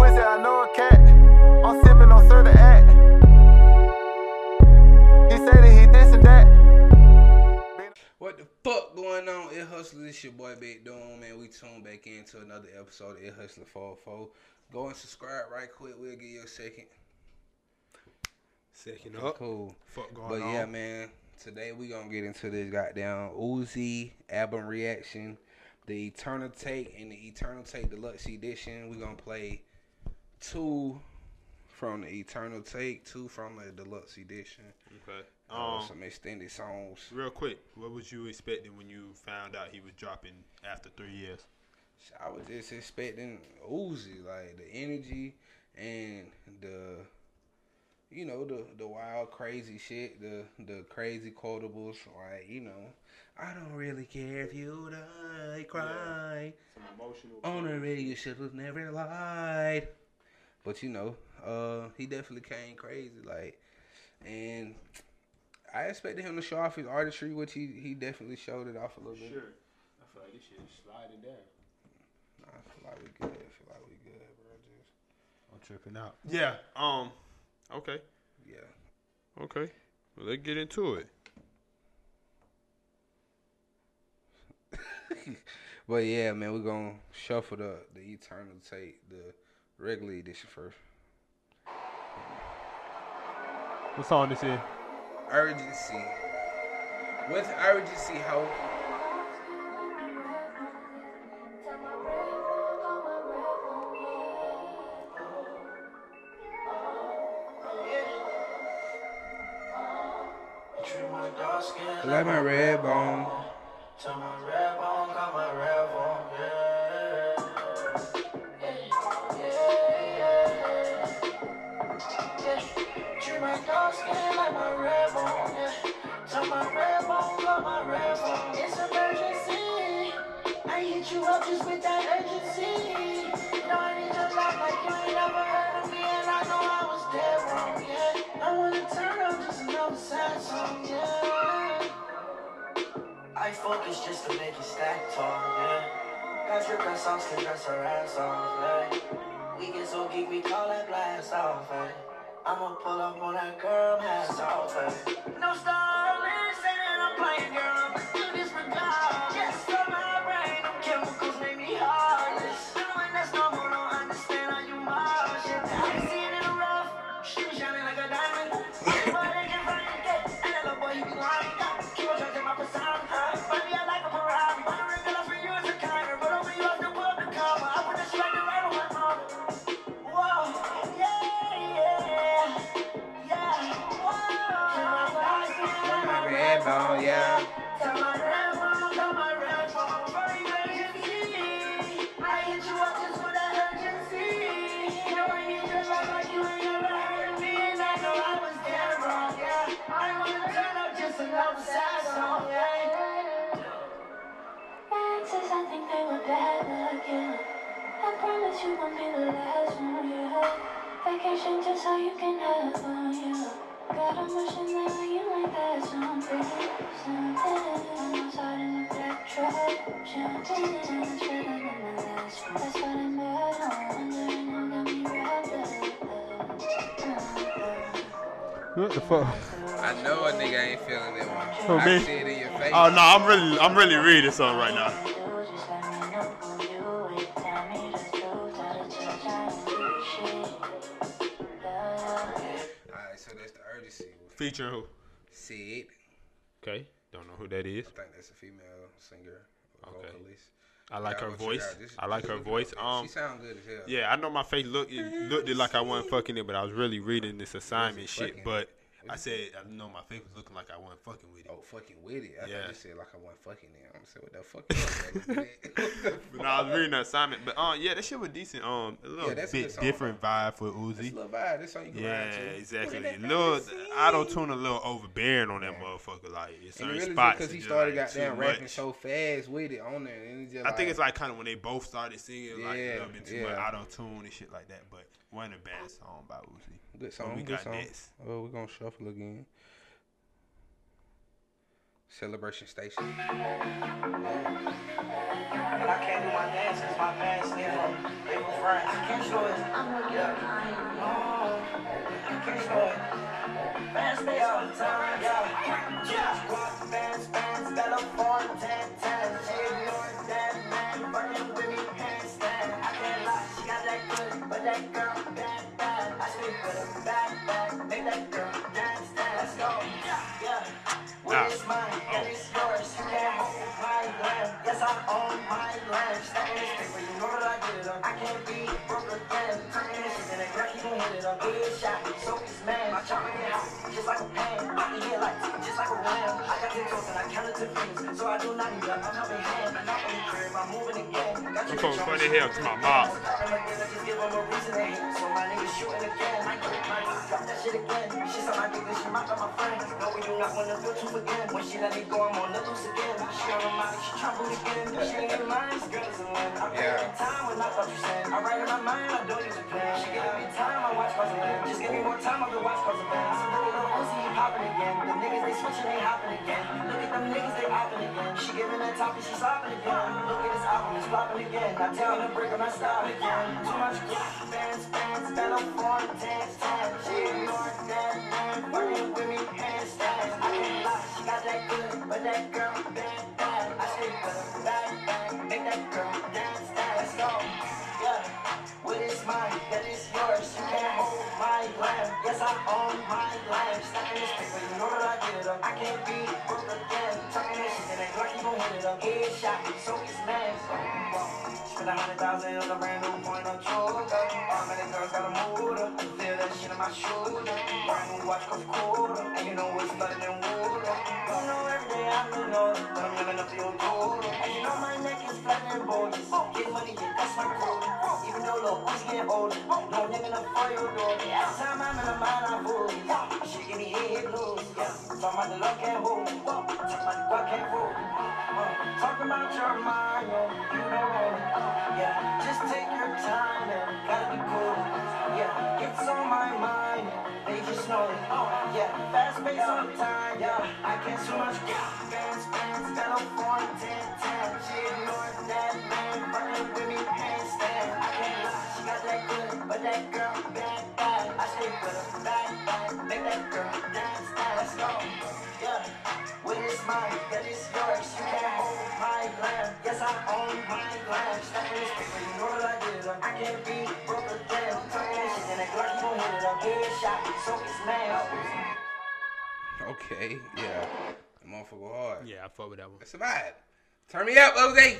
pussy, I know a cat. I'm sipping on Sir the act. He say that he this and that. What the fuck going on? Ear Hustler, this your boy Big Doom, man. We tune back into another episode of Ear Hustler 44. Go and subscribe right quick. We'll give you a second. Second up. Cool. Fuck going But on. yeah, man. Today we gonna get into this goddamn Uzi album reaction, the Eternal Atake and the Eternal Atake Deluxe Edition. We gonna play two from the Eternal Atake, two from the Deluxe Edition. Okay. Uh, Um, some extended songs. real quick, what was you expecting when you found out he was dropping after three years? I was just expecting Uzi, like the energy and the, you know, the the wild, crazy shit, the the crazy quotables, like you know, I don't really care if you die, cry Some emotional. on the radio, should have never lied. But you know, uh, he definitely came crazy, like, and I expected him to show off his artistry, which he he definitely showed it off a little bit. Sure. I feel like this shit is sliding down. Nah, I feel like we good. I feel like we good, bro. Just I'm tripping out. Yeah. Um. Okay. yeah. Okay. Well, let's get into it. But yeah, man, we're gonna shuffle the the Eternal Atake, the regular edition first. What song this is? Urgency. What's urgency, ho? Like my red bone. Just with that urgency. No, I need your love like you ain't never heard of me, and I know I was dead wrong, yeah. I wanna turn up just another sad song, yeah. I focus just to make it stack tall, yeah. Got your best songs can dress her ass off, hey. We get so geek, we call it blast off, hey. I'ma pull up on that girl, mask off, hey. No stalling, saying I'm playing, girl, yeah. I wanna turn up just another sad song, yeah. Exes, I think they were bad luck, yeah. I promise you won't be the last one, yeah. Vacation just so you can have fun, yeah. Got emotions that you like that, something, something. I'm in the black truck, jumping in and chilling in the last one. That's what I met on, wondering who got me wrapped up. What the fuck? I know a nigga ain't feeling that one. Who, I me? see it in your face. Oh no, I'm really, I'm really reading this song right now. Do just let me know who you with. Tell me the truth, tell the truth, I ain't do shit. Yeah. Alright, so that's the urgency. Featuring who? Syd. Okay, don't know who that is. I think that's a female singer, Okay. vocalist. I like Y'all her voice. This- I like her voice. Um, she sound good as hell. yeah, I know my face looked it looked it like I wasn't fucking it, but I was really reading this assignment shit. But I said I know my face was looking like I wasn't fucking with it. Oh, fucking with it. I Yeah. thought you said like I wasn't fucking it. I'm saying, what the fuck? But no, I was reading the assignment. But um, yeah, that shit was decent. Um, a little Yeah, that's a bit song, different vibe for It's a little vibe. This song you can Yeah, to. exactly. A little auto tune, a little overbearing on that motherfucker. Like in And certain really spots, because he started like, goddamn rapping much. so fast with it on there. And it's just I think it's like kind of when they both started singing like Yeah, a little bit too much auto tune and shit like that. But one of the best song by Uzi. Good song. We good got song. Oh, Well, we're gonna shuffle again. Celebration Station. I can't do my dance my past they. I can't show it. I'm gonna get. I oh, can't show it. Fast time. Yeah. yeah. My. Stacking this paper, you know that I get it. I can't be it up. Good shot, so man. My chopper get hot, just like a pan. I can hit like just like a ram. I got ten toes and I counted to fingers, so I do not need a helping hand. I'm not in the crib, I'm moving again. Got Them folks funny as to my mom. just give them a reason to hate. So my nigga shooting again. I my drop that shit again. She saw my nigga, she mocked on my friends. No, we do not wanna feel too again. When she let me go, I'm on the loose again. She on her mind, she trying again. She ain't in line, this girl is a win. I Yeah. in time when I thought you said. I write in my mind, I don't use a pen. She giving me time, I watch of them. Just give me more time, I'll watch cause of them. So look little Uzi, he popping again. The niggas, they switching, they hopping again. Look at them niggas, they hopping again. She giving that top and she slopping again. Look at this album, it's flopping again. I tell her to break, I'm not stopping again. Too much bands, bands, bell on four, dance, dance. She ignored that man, working with me, handstand. I can't lie, she got that good, but that girl, bad, bad. I sleep with her, bad, bad. Make that girl a hundred thousand on a brand new point of choker. All many girls got a motor. Feel that shit in my shoulder. Brand new watch cost quarter, and you know it's flooded in water. Don't know every day I'm the Lord, but I'm living up the old quarter. And you know my neck is flat and bulges. Get money, yeah, that's my quota. Even though little boys getting older, no nigga for your door. Every time I'm in a mind, I'm full. She give me head blues. Talking about the luck can't hold. Talking about the guap can't hold. Talking about your mind, you know get it. I can't be broke again. Talking this and that girl, you gon' hit it up. Headshot, so it's man. Okay, yeah. The motherfucker hard. Yeah, I fuck with that one. That's about Turn me up, Jose.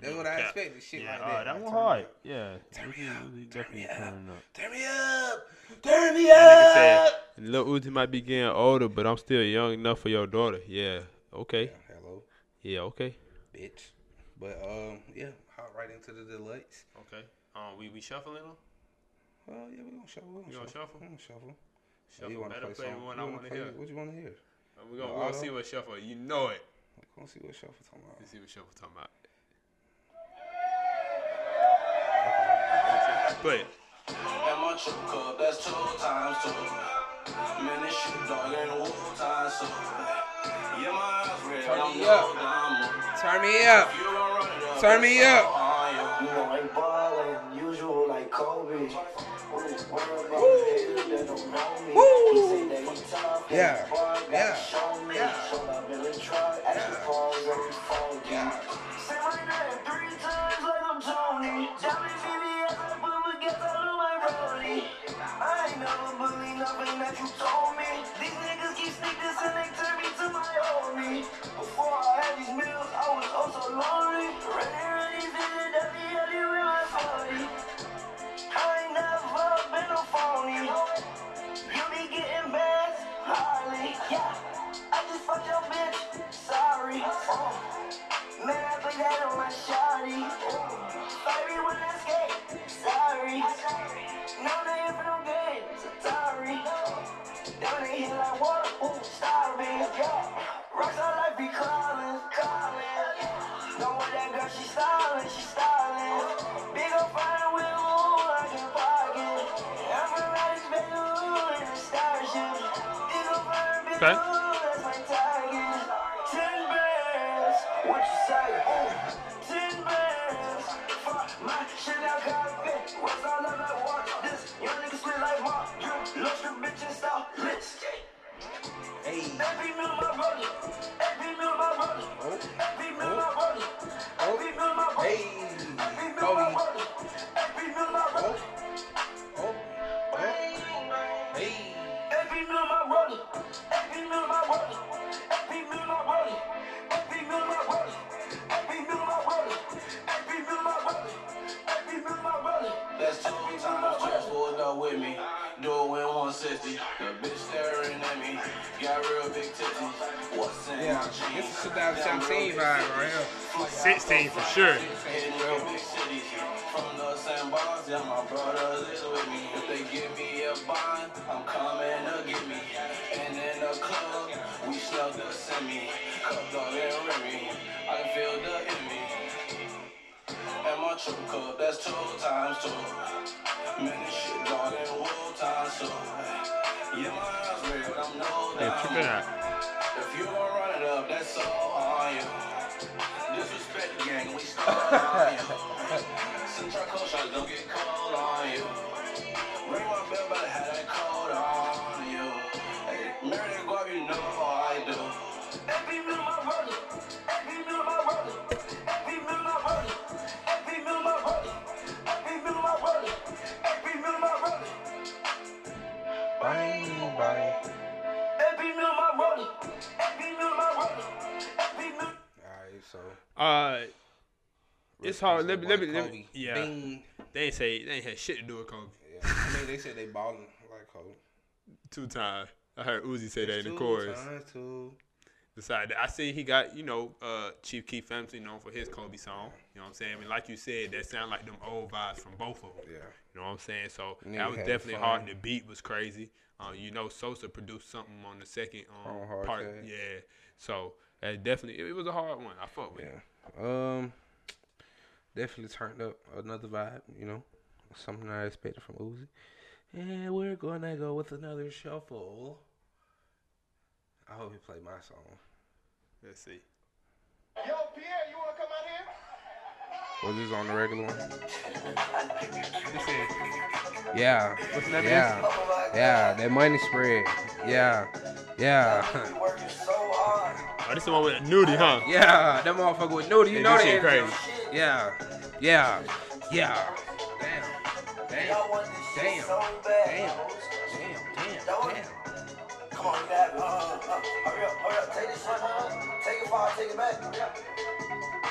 That's what I Yeah. expected. Shit Yeah, like uh, that. that one hard. Yeah. Turn me up. Turn me up. Turn me up. Turn me up. said, Lil Uzi might be getting older, but I'm still young enough for your daughter. Yeah. Okay. Hello, Yeah. Okay. bitch. But um, yeah, hop right into the deluxe. Okay. Um, we we shuffling them. Well, yeah, we gonna shuffle. We gonna gonna shuffle. shuffle? We gonna shuffle. Shuffle. you Better play the one You I wanna want to play- hear. What you want to hear? Uh, We gonna The we gonna see what shuffle. You know it. We're gonna see what shuffle talking about. Let's see what shuffle talking about. Play it. And my trip cup, that's two times two. Man, this shit dog ain't no time, so. Yeah, my eyes red, Turn me up. Turn me up. You gon' run it up. Turn me up. Yeah. Yeah. Yeah. Yeah. pause every phone. Yeah. Say my name three times Your bitch. Sorry. Man, I put that on my shawty. Baby, when I skate, sorry. No, they ain't for no games, sorry. Down they hit like water, ooh, starving. Rockstar life be calling, calling. Know what that girl, she styling, she styling. Big ol' fire with ooh, I can pocket. I'm from Raleigh, baby, ooh, in the starship. Big ol' fire, big Okay. Every meal my brother. Every meal my brother. Every meal my brother. 360. The bitch staring at me. Got real big titties. What's in yeah, this is 2017 vibe right here. 16 for sure. From the sandbars, yeah, my brothers is with me. If they give me a bond, I'm coming to get me. And in the club, we snug the semi. Cupped all that Remy. I can feel the enemy. And my true cup, that's two times two. Man, this shit dog and whole time so. Yeah, my eyes red, but I'm no Hey, check that down. out. If you gon' run it up, that's all on you. Disrespect the gang, we start on you. Central cold shots don't get cold on you. Ring my bell, better have that cold so. Uh, it's hard. Let me, let me, let me yeah. Bing. They ain't say they ain't had shit to do with Kobe. Yeah. I mean, they said they balling like Kobe. Two times. I heard Uzi say that in the chorus. Times, two. Besides that, I see he got, you know, uh, Chief Keef Family known for his Kobe song. You know what I'm saying? I mean, like you said, that sound like them old vibes from both of them. Yeah. You know what I'm saying? So that was definitely fun. hard. And the beat was crazy. Uh, you know, Sosa produced something on the second um, part. Yeah. So definitely, it, it was a hard one. I fuck with. Yeah. Um. Definitely turned up another vibe. You know, something I expected from Uzi. And we're gonna go with another shuffle. I hope he played my song. Let's see. Yo, Pierre, you wanna come out here? Was this on the regular one? This is, Yeah. what's the Yeah. Yeah. That money spread. Yeah. Yeah. Oh, this is the one with Nudy, huh? Yeah. That motherfucker with Nudy. You Yeah, know this that. shit crazy. Yeah. Yeah. Yeah. Damn. Damn. Y'all want this shit Damn. so. Damn. Damn. Damn. Damn. Come on, you got it. Uh, uh, hurry up, hurry up. Take this shit. Take it far, take it back.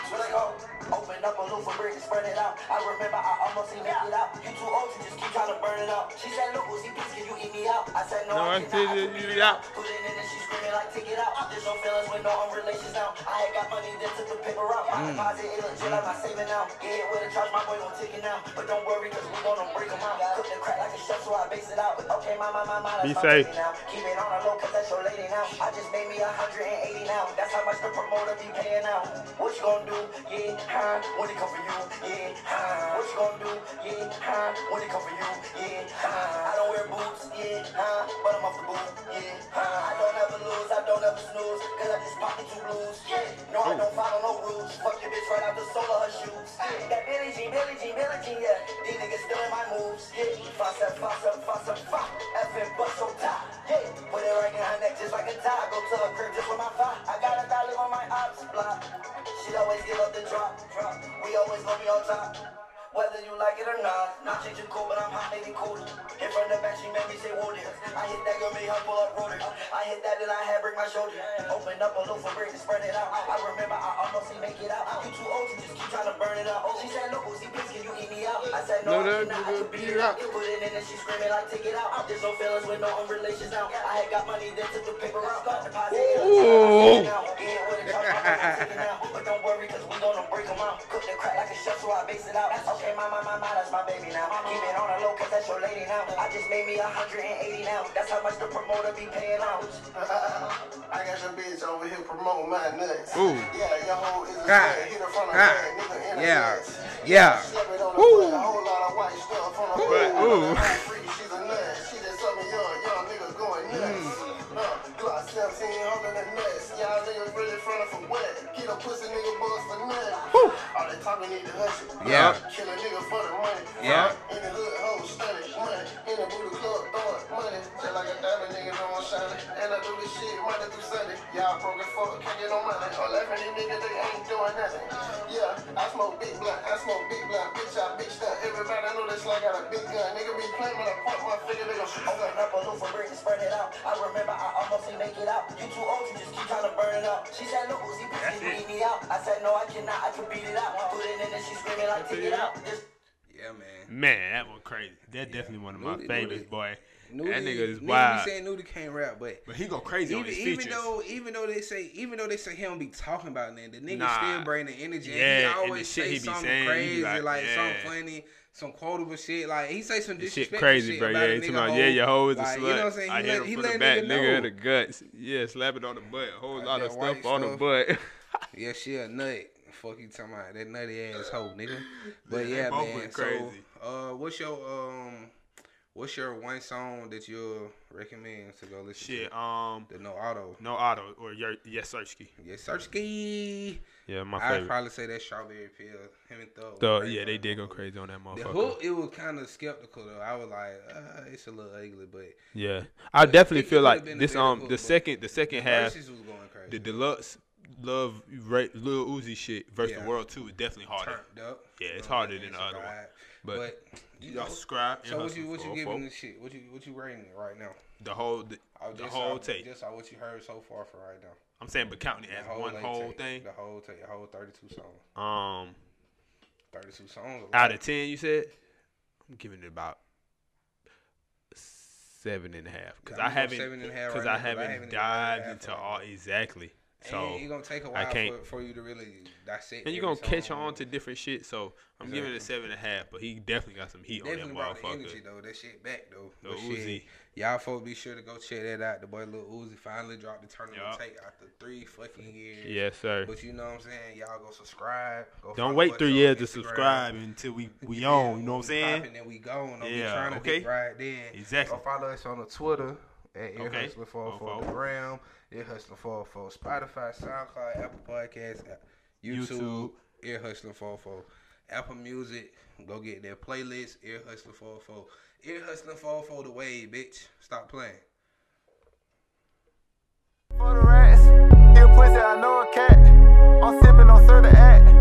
So let go. Open up a loop for brick and spread it out. I remember I almost ain't make it out. You too old, you just keep trying to burn it out. She said, look, Uzi, please, can you eat me out? I said, no, No, I I cannot. said, I eat beat it it out. out. Put it in and she screaming like, take it out. There's no feelings with no unrelations now. I had got money, then took the paper out. My mm. deposit, it legit, I'm not saving now. Get it with a charge, my boy gon' take it now. But don't worry, cause we gonna break 'em out. Cook the crack like a chef, so I base it out. Okay, my, my, my, my, that's Be my safe. now. Keep it on the low, cause that's your lady now. I just made me 180 now. That's how much the promoter be paying now. What you gonna do? Yeah, huh? When it come for you? Yeah, huh? What you gonna do? Yeah, huh? When it come for you? Yeah, huh? I don't wear boots, yeah, huh? But I'm off the boot, yeah, huh? I don't ever lose, I don't ever snooze, cause I just pop into blues, yeah. No, I don't follow no rules. Fuck your bitch right out the sole of her shoes. Yeah. That Billie Jean, Billie Jean, Billie Jean, yeah. These niggas stealing my moves, yeah. Fuss up, fuss up, fuss up, fuck. Effing bust so top, yeah. Put it right in her neck just like a tie. Go to her crib just with my fire. I got a dollar on my ops block. She always give up We always gonna be on top. Whether you like it or not, not changing cool, but I'm hot, maybe cool. In front of the back, she made me say, whoa there. I hit that girl, made her pull up roller. I hit that, then I had break my shoulder. Open up a loaf for break and spread it out. I remember I almost ain't make it out. You too old, you just keep trying to burn it out. Oh, she said, look, Uzi, please, can you eat me out? I said, no, No, I no, cannot, I no, can beat it out. Put it in and she screaming like, take it out. There's no feelings with no unrelations now. I had got money, then took the paper out. Deposit, Ooh. Yeah, with a charge, my boy gon' take it now. But don't worry, cause we gonna break 'em out. Cook the crack like a chef, so I base it out. Okay, my, my, my, my, that's my baby now. Keep it on the low, cause that's your lady now. I just made me 180 now. That's how much the promoter be paying out. I got your bitch over here promoting my nuts. Ooh. Yeah, your hoe is a Ah. Hit her from the back, nigga in the Yeah. Yeah. Slap it Get a pussy nigga buzz for nothing. All that talking need to hush it. Yeah. Kill a nigga for the money. Yeah. In the hood, hoes stunning. Money. In the booty club, throwing money. Just like a diamond nigga don't shining. And I do this shit Monday through Sunday. Y'all broke as fuck, can't get no money. All laughing these niggas, they ain't doing nothing. Yeah, I smoke big blunt, I smoke big blunt. Bitch, I big stunt. Everybody I know this like I got a big gun. Nigga be playing when I point my finger, they gon' shoot Open something. up a loop for break and spread it out. I remember I almost ain't make it out. You too old, you just keep trying to burn it out. She said, look, Uzi, please, can you eat me out? I said, no, I cannot, I can beat it out. Put it in and she screaming like, take it out. This- Yeah, man. Man, that was crazy. That's definitely one of my Nudy- favorites, Nudy- boy. Nudy, that nigga is niggas wild. be saying Nudy can't rap, but But he go crazy on even, his even though even though they say even though they say he don't be talking about nothing, the nigga Nah. still bring the energy. Yeah, and and he the always shit say he be something saying, he crazy, be like, like, something funny, some quotable shit. Like he say some disrespectful shit crazy, shit bro. about Yeah, he talking about, yeah, your hoe is a Like, slut. You know what I'm saying? I He hit him he from the back, nigga nigga in the guts. Yeah, slap it on the butt. A whole Like lot of white stuff on the butt. Yeah, she a nut. Fuck you talking about that nutty ass hoe, nigga. But Yeah, they yeah, both man. went So, uh, what's your um, what's your one song that you'll recommend to go listen shit, to? um, The No Auto. no auto or your yes Searchkey. Yes, Search Yeah, my I'd favorite. probably say that Strawberry Peels. Him and Thug. The, went yeah, they did go crazy on that The motherfucker. hook, it was kind of skeptical though. I was like, uh, it's a little ugly, but Yeah, I definitely it feel could've like been a this. better Um, hook, the but second, the second the half, verses was going crazy. the deluxe love Ra- Lil Uzi shit versus Yeah. the world two is definitely harder. Yeah, it's harder than the other one. But, But you know, subscribe. and so what you what you giving this shit? What you what you rating it right now? the whole the, Oh, the just whole off- tape? Just what you heard so far for right now. I'm saying, but counting it as one whole tape, thing. The whole tape, the whole thirty-two songs. Um, Thirty-two songs. out of ten, you said I'm giving it about seven and a half because I go haven't seven and a half because right I I haven't dived into all exactly. So and it's gonna take a while can't- for, for you to really dissect. and you're gonna catch on to different shit. So I'm giving it a seven and a half, but he definitely got some heat Definitely on that the energy motherfucker. though. That shit back though. Shit, Uzi. y'all folks be sure to go check that out. The boy Lil Uzi finally dropped the tournament Yup. tape after three fucking years. Yes, sir. But you know what I'm saying? Y'all go subscribe. Go Don't wait three years to subscribe until we we Yeah, on. You know what I'm saying? And then we gone. Don't Yeah, trying to okay. right then. Exactly. Go follow us on the Twitter at Okay. Hustler 404 404. the Gram, Ear Hustler 404 Spotify, SoundCloud, Apple Podcasts, uh, YouTube, YouTube. Ear Hustler 404 Apple Music. Go get their playlist, Ear Hustler 404 Ear Hustler 404 the way, bitch. Stop playing. For the rats, here pussy, I know a cat. I'm sipping on certain act.